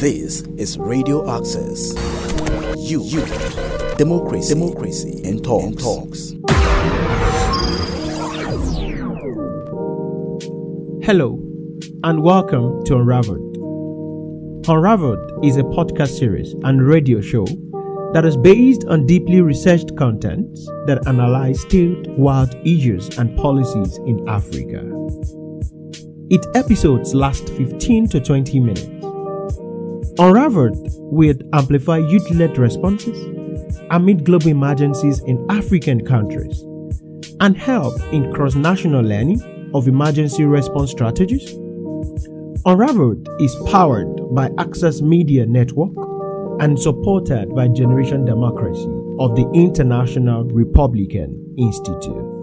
This is Radio Access. You, you, democracy, democracy, and talks. And talks. Hello, and welcome to Unraveled. Unraveled is a podcast series and radio show that is based on deeply researched contents that analyze state wild issues and policies in Africa. Its episodes last 15 to 20 minutes. Unraveled will amplify youth led responses amid global emergencies in African countries and help in cross national learning of emergency response strategies. Unraveled is powered by Access Media Network and supported by Generation Democracy of the International Republican Institute.